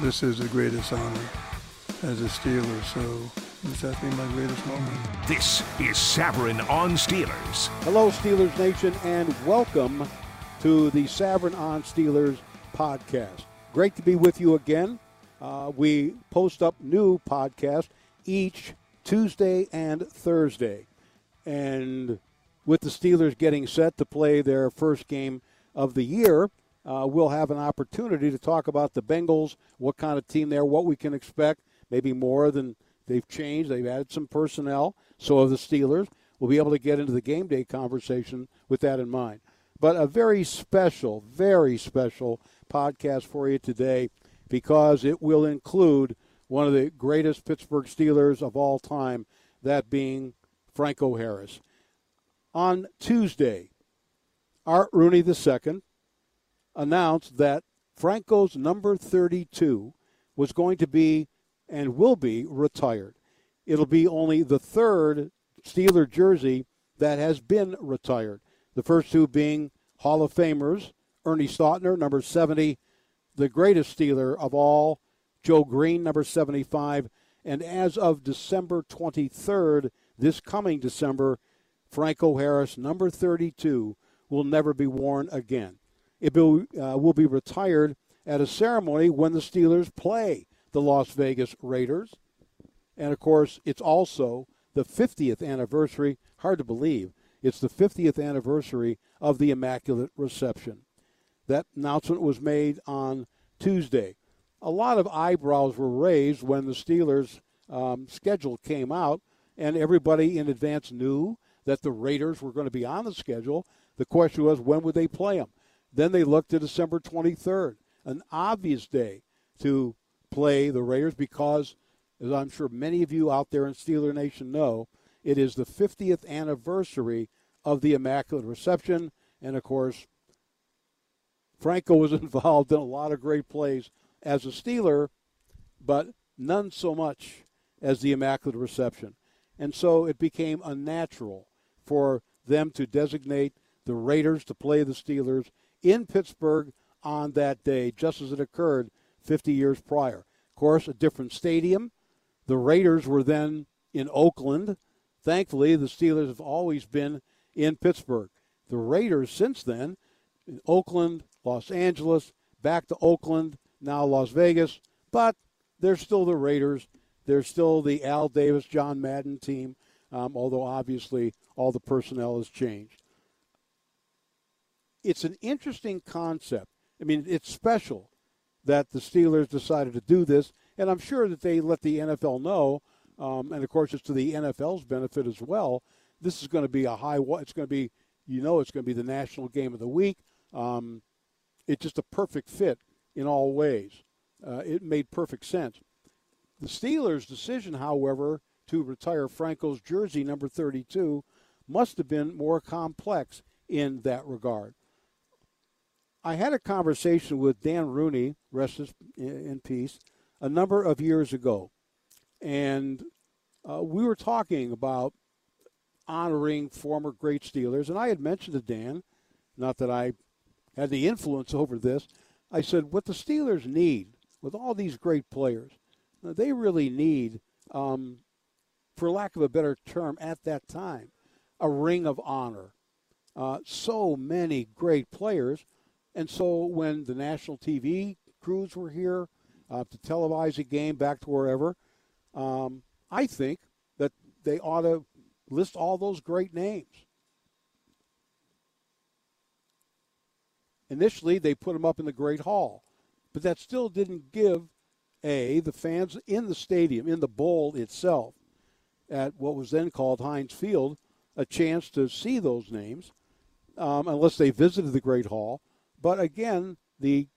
This is the greatest honor as a Steeler, so this has been my greatest moment. This is Savran on Steelers. Hello, Steelers Nation, and welcome to the Savran on Steelers podcast. Great to be with you again. Uh, we post up new podcasts each Tuesday and Thursday. And with the Steelers getting set to play their first game of the year, uh, we'll have an opportunity to talk about the Bengals, what kind of team they're, what we can expect, maybe more than they've changed. They've added some personnel. So have the Steelers. We'll be able to get into the game day conversation with that in mind. But a very special, very special podcast for you today because it will include one of the greatest Pittsburgh Steelers of all time, that being Franco Harris. On Tuesday, Art Rooney II announced that Franco's number 32 was going to be and will be retired. It'll be only the third Steeler jersey that has been retired. The first two being Hall of Famers Ernie Stautner, number 70, the greatest Steeler of all, Joe Greene, number 75, and as of December 23rd, this coming December, Franco Harris, number 32, will never be worn again. It will, uh, will be retired at a ceremony when the Steelers play the Las Vegas Raiders. And of course, it's also the 50th anniversary, hard to believe, it's the 50th anniversary of the Immaculate Reception. That announcement was made on Tuesday. A lot of eyebrows were raised when the Steelers' um, schedule came out, and everybody in advance knew that the Raiders were going to be on the schedule. The question was, when would they play them? Then they looked to December 23rd, an obvious day to play the Raiders because, as I'm sure many of you out there in Steeler Nation know, it is the 50th anniversary of the Immaculate Reception. And of course, Franco was involved in a lot of great plays as a Steeler, but none so much as the Immaculate Reception. And so it became unnatural for them to designate the Raiders to play the Steelers in Pittsburgh on that day, just as it occurred 50 years prior. Of course, a different stadium. The Raiders were then in Oakland. Thankfully, the Steelers have always been in Pittsburgh. The Raiders, since then, in Oakland, Los Angeles, back to Oakland, now Las Vegas, but they're still the Raiders. They're still the Al Davis, John Madden team, um, although obviously all the personnel has changed. It's an interesting concept. I mean, it's special that the Steelers decided to do this, and I'm sure that they let the NFL know, um, and of course it's to the NFL's benefit as well. This is going to be a high. It's going to be, you know, it's going to be the national game of the week. Um, it's just a perfect fit in all ways. Uh, it made perfect sense. The Steelers' decision, however, to retire Franco's jersey number 32 must have been more complex in that regard. I had a conversation with Dan Rooney, rest in peace, a number of years ago. And uh, we were talking about honoring former great Steelers. And I had mentioned to Dan, not that I had the influence over this, I said, what the Steelers need with all these great players, they really need, um, for lack of a better term, at that time, a ring of honor. Uh, so many great players and so when the national TV crews were here, uh, to televise a game back to wherever. Um, I think that they ought to list all those great names. Initially, they put them up in the Great Hall, but that still didn't give a the fans in the stadium, in the bowl itself, at what was then called Heinz Field, a chance to see those names, um, unless they visited the Great Hall. But again, the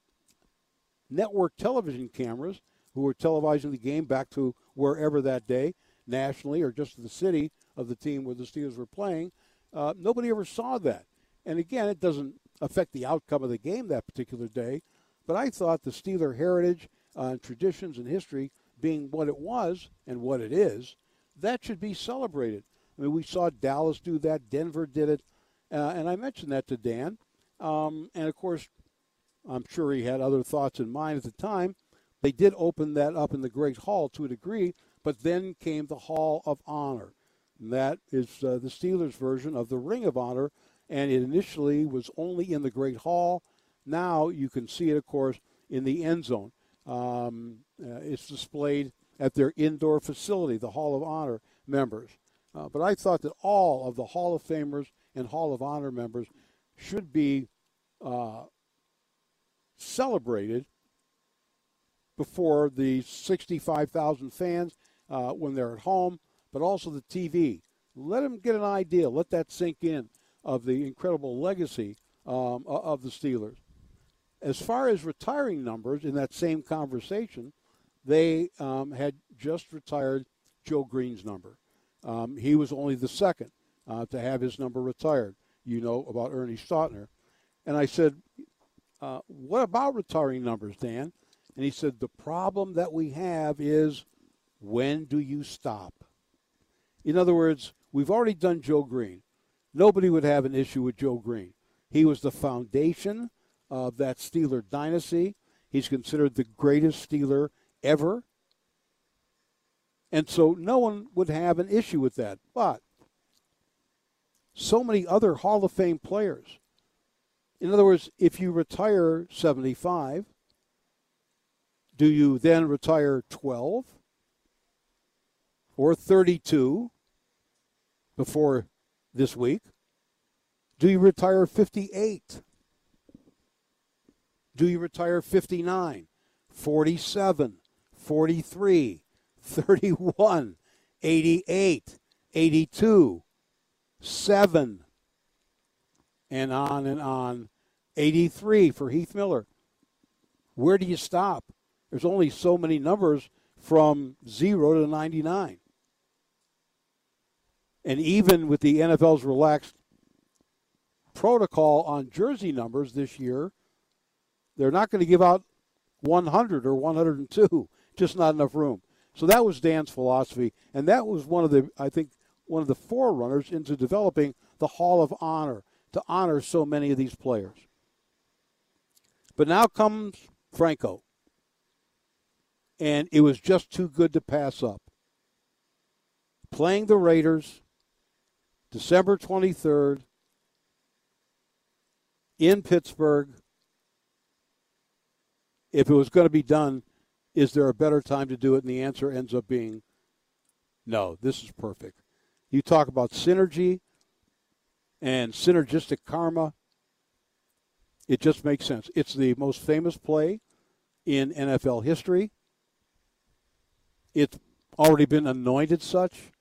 network television cameras who were televising the game back to wherever that day, nationally or just the city of the team where the Steelers were playing, uh, nobody ever saw that. And again, it doesn't affect the outcome of the game that particular day. But I thought the Steeler heritage uh, and traditions and history being what it was and what it is, that should be celebrated. I mean, we saw Dallas do that, Denver did it, uh, and I mentioned that to Dan. Um, and of course, I'm sure he had other thoughts in mind at the time. They did open that up in the Great Hall to a degree, but then came the Hall of Honor. And that is uh, the Steelers' version of the Ring of Honor, and it initially was only in the Great Hall. Now you can see it, of course, in the end zone. Um, uh, it's displayed at their indoor facility, the Hall of Honor members. Uh, but I thought that all of the Hall of Famers and Hall of Honor members should be uh, celebrated before the 65,000 fans uh, when they're at home, but also the TV. Let them get an idea. Let that sink in of the incredible legacy um, of the Steelers. As far as retiring numbers, in that same conversation, they um, had just retired Joe Greene's number. Um, he was only the second uh, to have his number retired. You know about Ernie Stautner. And I said, uh, What about retiring numbers, Dan? And he said, The problem that we have is when do you stop? In other words, we've already done Joe Greene. Nobody would have an issue with Joe Greene. He was the foundation of that Steeler dynasty. He's considered the greatest Steeler ever. And so no one would have an issue with that. But so many other Hall of Fame players. In other words, if you retire 75, do you then retire 12 or 32 before this week? Do you retire 58? Do you retire 59, 47, 43, 31, 88, 82, 7, and on and on? 83 for Heath Miller. Where do you stop? There's only so many numbers from 0 to 99. And even with the NFL's relaxed protocol on jersey numbers this year, they're not going to give out 100 or 102. Just not enough room. So that was Dan's philosophy, and that was one of the I think one of the forerunners into developing the Hall of Honor to honor so many of these players. But now comes Franco, and it was just too good to pass up. Playing the Raiders, December 23rd, in Pittsburgh. If it was going to be done, is there a better time to do it? And the answer ends up being no, this is perfect. You talk about synergy and synergistic karma. It just makes sense. It's the most famous play in NFL history. It's already been anointed such,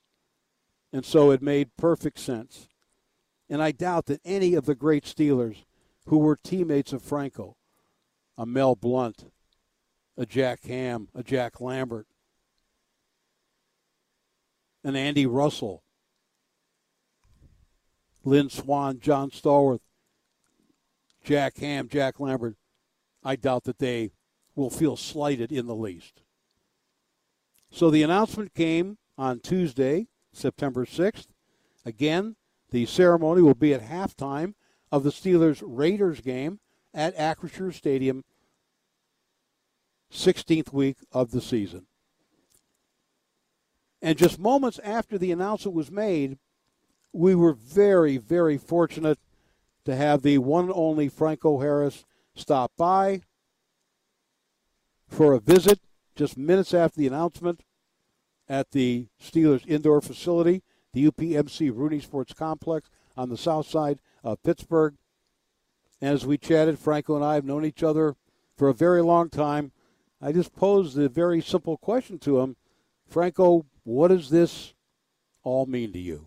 and so it made perfect sense. And I doubt that any of the great Steelers who were teammates of Franco, a Mel Blount, a Jack Ham, a Jack Lambert, an Andy Russell, Lynn Swann, John Stallworth, Jack Ham, Jack Lambert. I doubt that they will feel slighted in the least. So the announcement came on Tuesday, September 6th. Again, the ceremony will be at halftime of the Steelers Raiders game at Acrisure Stadium, 16th week of the season. And just moments after the announcement was made, we were very, very fortunate to have the one and only Franco Harris stop by for a visit just minutes after the announcement at the Steelers indoor facility, the UPMC Rooney Sports Complex on the south side of Pittsburgh. And as we chatted, Franco and I have known each other for a very long time. I just posed a very simple question to him Franco, what does this all mean to you?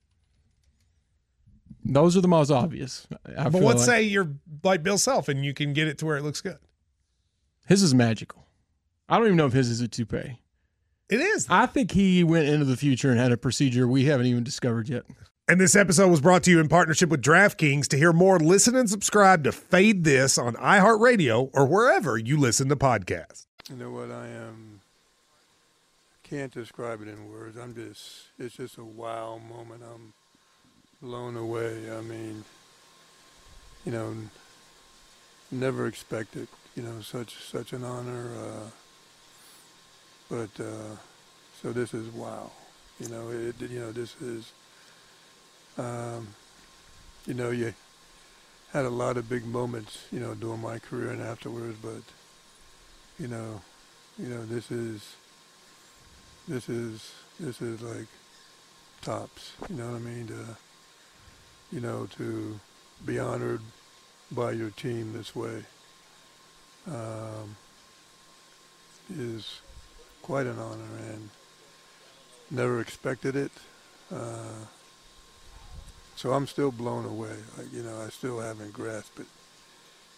Those are the most obvious. I but feel let's like. say you're like Bill Self, and you can get it to where it looks good. his is magical. I don't even know if his is a toupee. It is. I think he went into the future and had a procedure we haven't even discovered yet. And this episode was brought to you in partnership with DraftKings. To hear more, listen and subscribe to Fade This on iHeartRadio or wherever you listen to podcasts. You know what? I am. Can't describe it in words. I'm just. It's just a wow moment. I'm blown away. I mean, you know, never expected. You know, such such an honor. Uh, but uh, so this is wow. You know, it. You know, this is. Um, you know, you had a lot of big moments. You know, during my career and afterwards, but you know, you know, this is, this is, this is like tops. You know what I mean? You know, to be honored by your team this way um, is quite an honor, and never expected it. Uh, so I'm still blown away. Like you know, I still haven't grasped it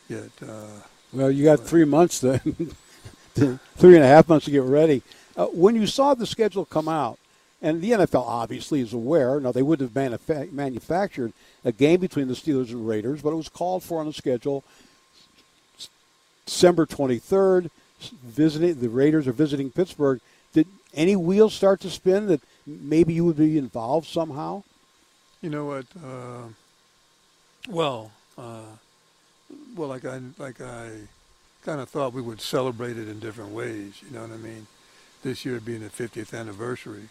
yet. Uh, Well, you got three months then, three and a half months to get ready. Uh, when you saw the schedule come out, and the NFL obviously is aware. Now they wouldn't have manufa- manufactured a game between the Steelers and Raiders, but it was called for on the schedule. December twenty third, visiting the Raiders are visiting Pittsburgh. Did any wheels start to spin that maybe you would be involved somehow? You know what? Uh, well, uh, well, like I like I kind of thought we would celebrate it in different ways. You know what I mean? This year being the 50th anniversary,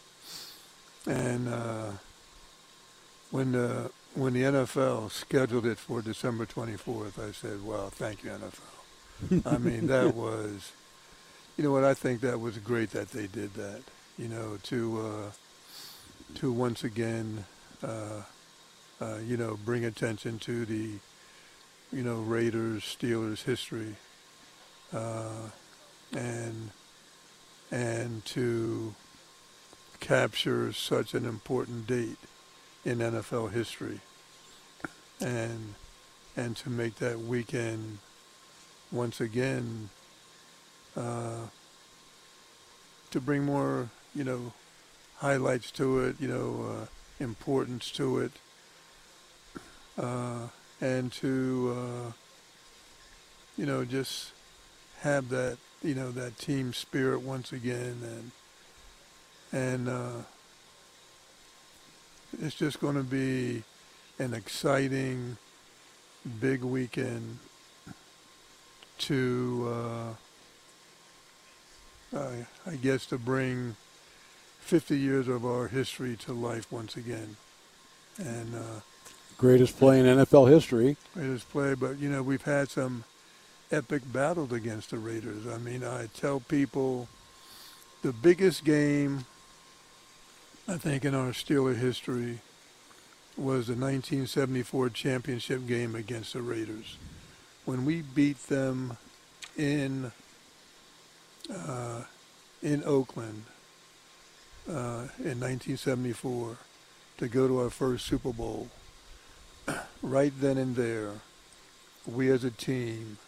and uh, when the when the NFL scheduled it for December 24th, I said, "Well, thank you, NFL." I mean, that was, you know what? I think that was great that they did that. You know, to uh, to once again uh, uh, you know, bring attention to the, you know, Raiders, Steelers history, uh, and and to capture such an important date in NFL history, and and to make that weekend once again uh, to bring more, you know, highlights to it, you know, uh, importance to it, uh, and to, uh, you know, just have that, you know, that team spirit once again, and and uh, it's just going to be an exciting, big weekend to, uh, I, I guess, to bring 50 years of our history to life once again. And uh, Greatest play in NFL history. greatest play, but you know we've had some epic battles against the Raiders. I mean, I tell people the biggest game I think in our Steeler history was the 1974 championship game against the Raiders when we beat them in uh, in Oakland uh, in 1974 to go to our first Super Bowl, right then and there, we as a team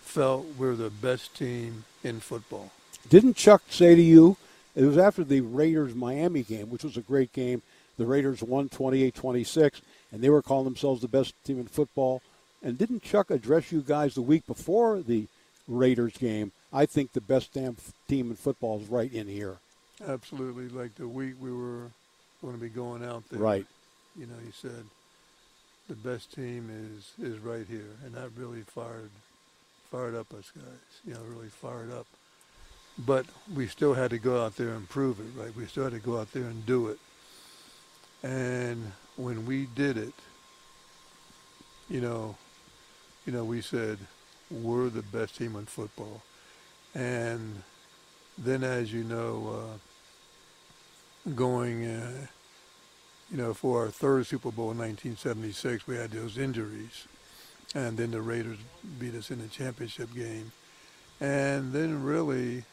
felt we're the best team in football. Didn't Chuck say to you, it was after the Raiders Miami game, which was a great game. The Raiders won 28 26, and they were calling themselves the best team in football. And didn't Chuck address you guys the week before the Raiders game? I think the best damn team in football is right in here. Absolutely. Like the week we were going to be going out there. Right. You know, he said the best team is is right here, and that really fired fired up us guys. You know, really fired up. But we still had to go out there and prove it, right? We still had to go out there and do it. And when we did it, you know, you know, we said we're the best team in football. And then, as you know, uh, going, uh, you know, for our third Super Bowl in 1976, we had those injuries, and then the Raiders beat us in the championship game, and then really,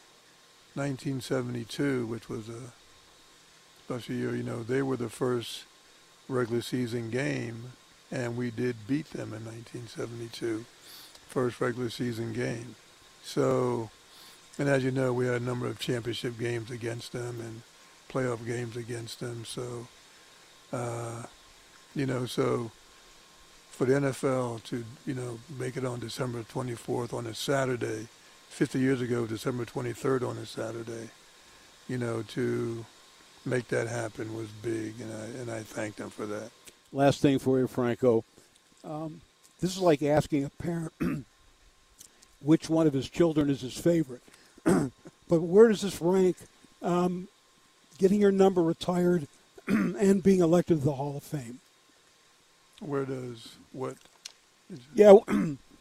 1972, which was a special year, you know, they were the first regular season game, and we did beat them in 1972, first regular season game. So and as you know, we had a number of championship games against them and playoff games against them. So, uh, you know, so for the NFL to, you know, make it on December 24th on a Saturday, 50 years ago, December 23rd on a Saturday, you know, to make that happen was big, and I and I thank them for that. Last thing for you, Franco. Um, this is like asking a parent which one of his children is his favorite. but where does this rank um, getting your number retired and being elected to the Hall of Fame? Where does what? Yeah,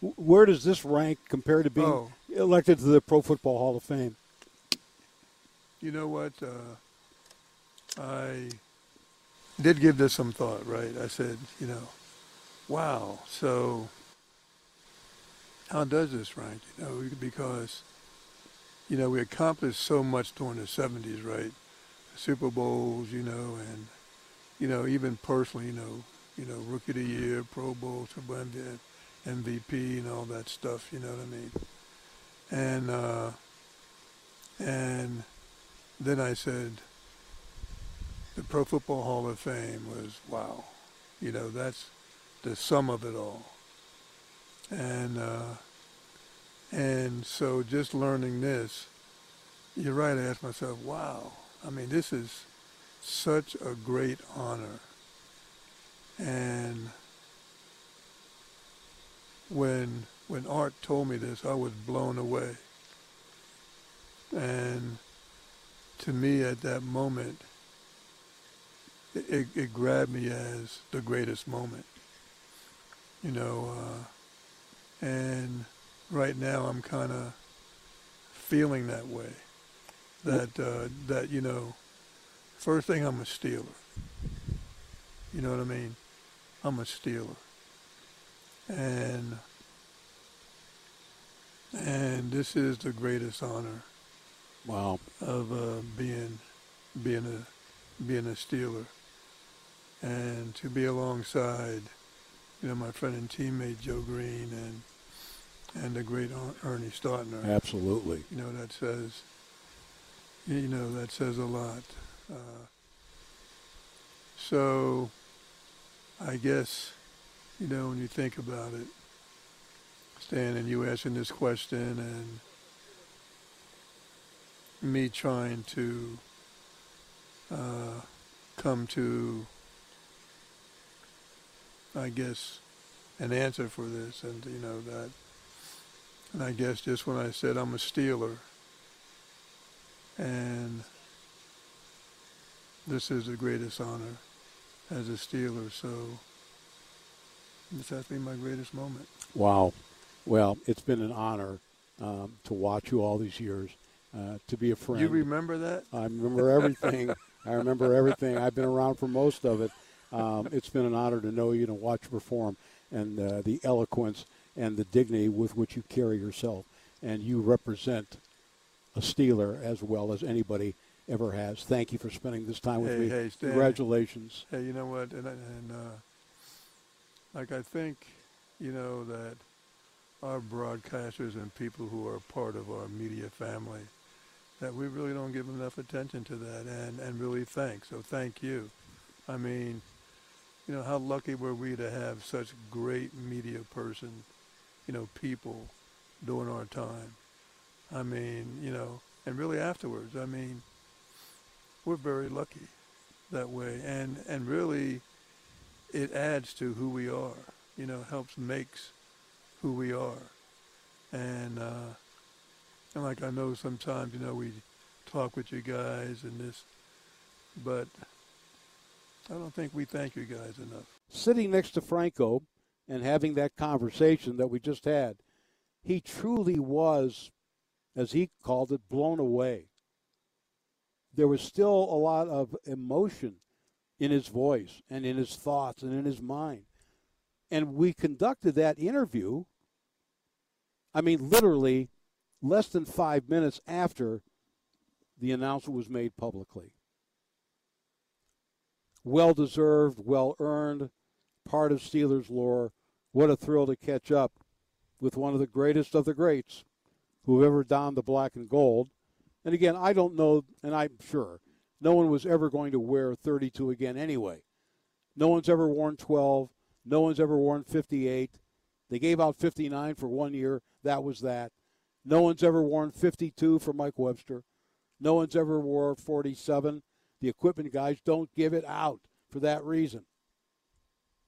where does this rank compared to being oh. elected to the Pro Football Hall of Fame? You know what? Uh, I did give this some thought, right? I said, you know, wow. So how does this rank? You know, because you know, we accomplished so much during the 70s, right? Super Bowls, you know, and, you know, even personally, you know, you know, Rookie of the Year, Pro Bowl, Super MVP, and all that stuff, you know what I mean? And, uh, and then I said, the Pro Football Hall of Fame was, wow, you know, that's the sum of it all. And, uh, and so just learning this, you're right, I asked myself, wow, I mean, this is such a great honor. And when when Art told me this, I was blown away. And to me at that moment, it, it grabbed me as the greatest moment. You know, uh, and right now I'm kind of feeling that way. That uh, that you know, first thing I'm a Steeler. You know what I mean? I'm a Steeler, and and this is the greatest honor. Wow. Of uh, being being a being a Steeler, and to be alongside, you know, my friend and teammate Joe Greene and and the great Ernie Stautner. Absolutely. You know, that says, you know, that says a lot. Uh, so I guess, you know, when you think about it, Stan, and you asking this question and me trying to uh, come to, I guess, an answer for this, and you know that and I guess just when I said I'm a Steeler, and this is the greatest honor as a Steeler, so this has been my greatest moment. Wow. Well, it's been an honor um, to watch you all these years, uh, to be a friend. You remember that? I remember everything. I remember everything. I've been around for most of it. Um, it's been an honor to know you and watch you perform, and uh, the eloquence and the dignity with which you carry yourself. And you represent a Steeler as well as anybody ever has. Thank you for spending this time with Hey, me. hey. Congratulations. Hey, you know what? And, and uh, like I think, you know, that our broadcasters and people who are part of our media family, that we really don't give enough attention to that and, and really thank. So thank you. I mean, you know, how lucky were we to have such great media person, you know, people during our time. I mean, you know, and really afterwards. I mean, we're very lucky that way. And, and really, it adds to who we are, you know, helps makes who we are. And, uh, and like I know sometimes, you know, we talk with you guys and this, but I don't think we thank you guys enough. Sitting next to Franco and having that conversation that we just had, he truly was, as he called it, blown away. There was still a lot of emotion in his voice and in his thoughts and in his mind. And we conducted that interview, I mean, literally less than five minutes after the announcement was made publicly. Well deserved, well earned, part of Steelers lore. What a thrill to catch up with one of the greatest of the greats who have ever donned the black and gold. And again, I don't know, and I'm sure no one was ever going to wear 32 again anyway. No one's ever worn 12. No one's ever worn 58. They gave out 59 for one year. That was that. No one's ever worn 52 for Mike Webster. No one's ever wore 47. The equipment guys don't give it out for that reason.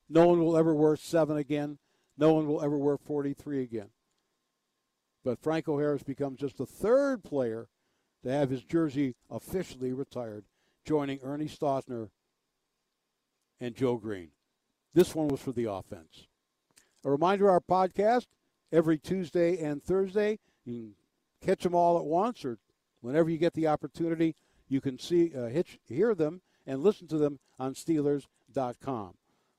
No one will ever wear 7 again. No one will ever wear 43 again. But Franco Harris becomes just the third player to have his jersey officially retired, joining Ernie Stautner and Joe Greene. This one was for the offense. A reminder our podcast every Tuesday and Thursday. You can catch them all at once or whenever you get the opportunity. You can see, uh, hitch, hear them and listen to them on Steelers.com.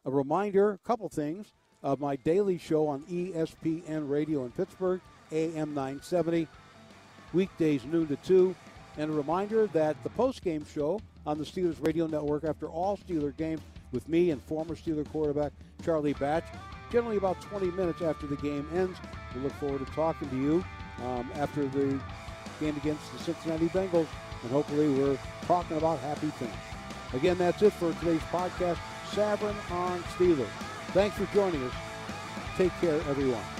A reminder, a couple things, of my daily show on ESPN Radio in Pittsburgh, AM 970, weekdays noon to 2. And a reminder that the post-game show on the Steelers Radio Network after all Steeler games with me and former Steeler quarterback Charlie Batch, generally about 20 minutes after the game ends. We look forward to talking to you um, after the game against the Cincinnati Bengals, and hopefully we're talking about happy things. Again, that's it for today's podcast, Savran on Steelers. Thanks for joining us. Take care, everyone.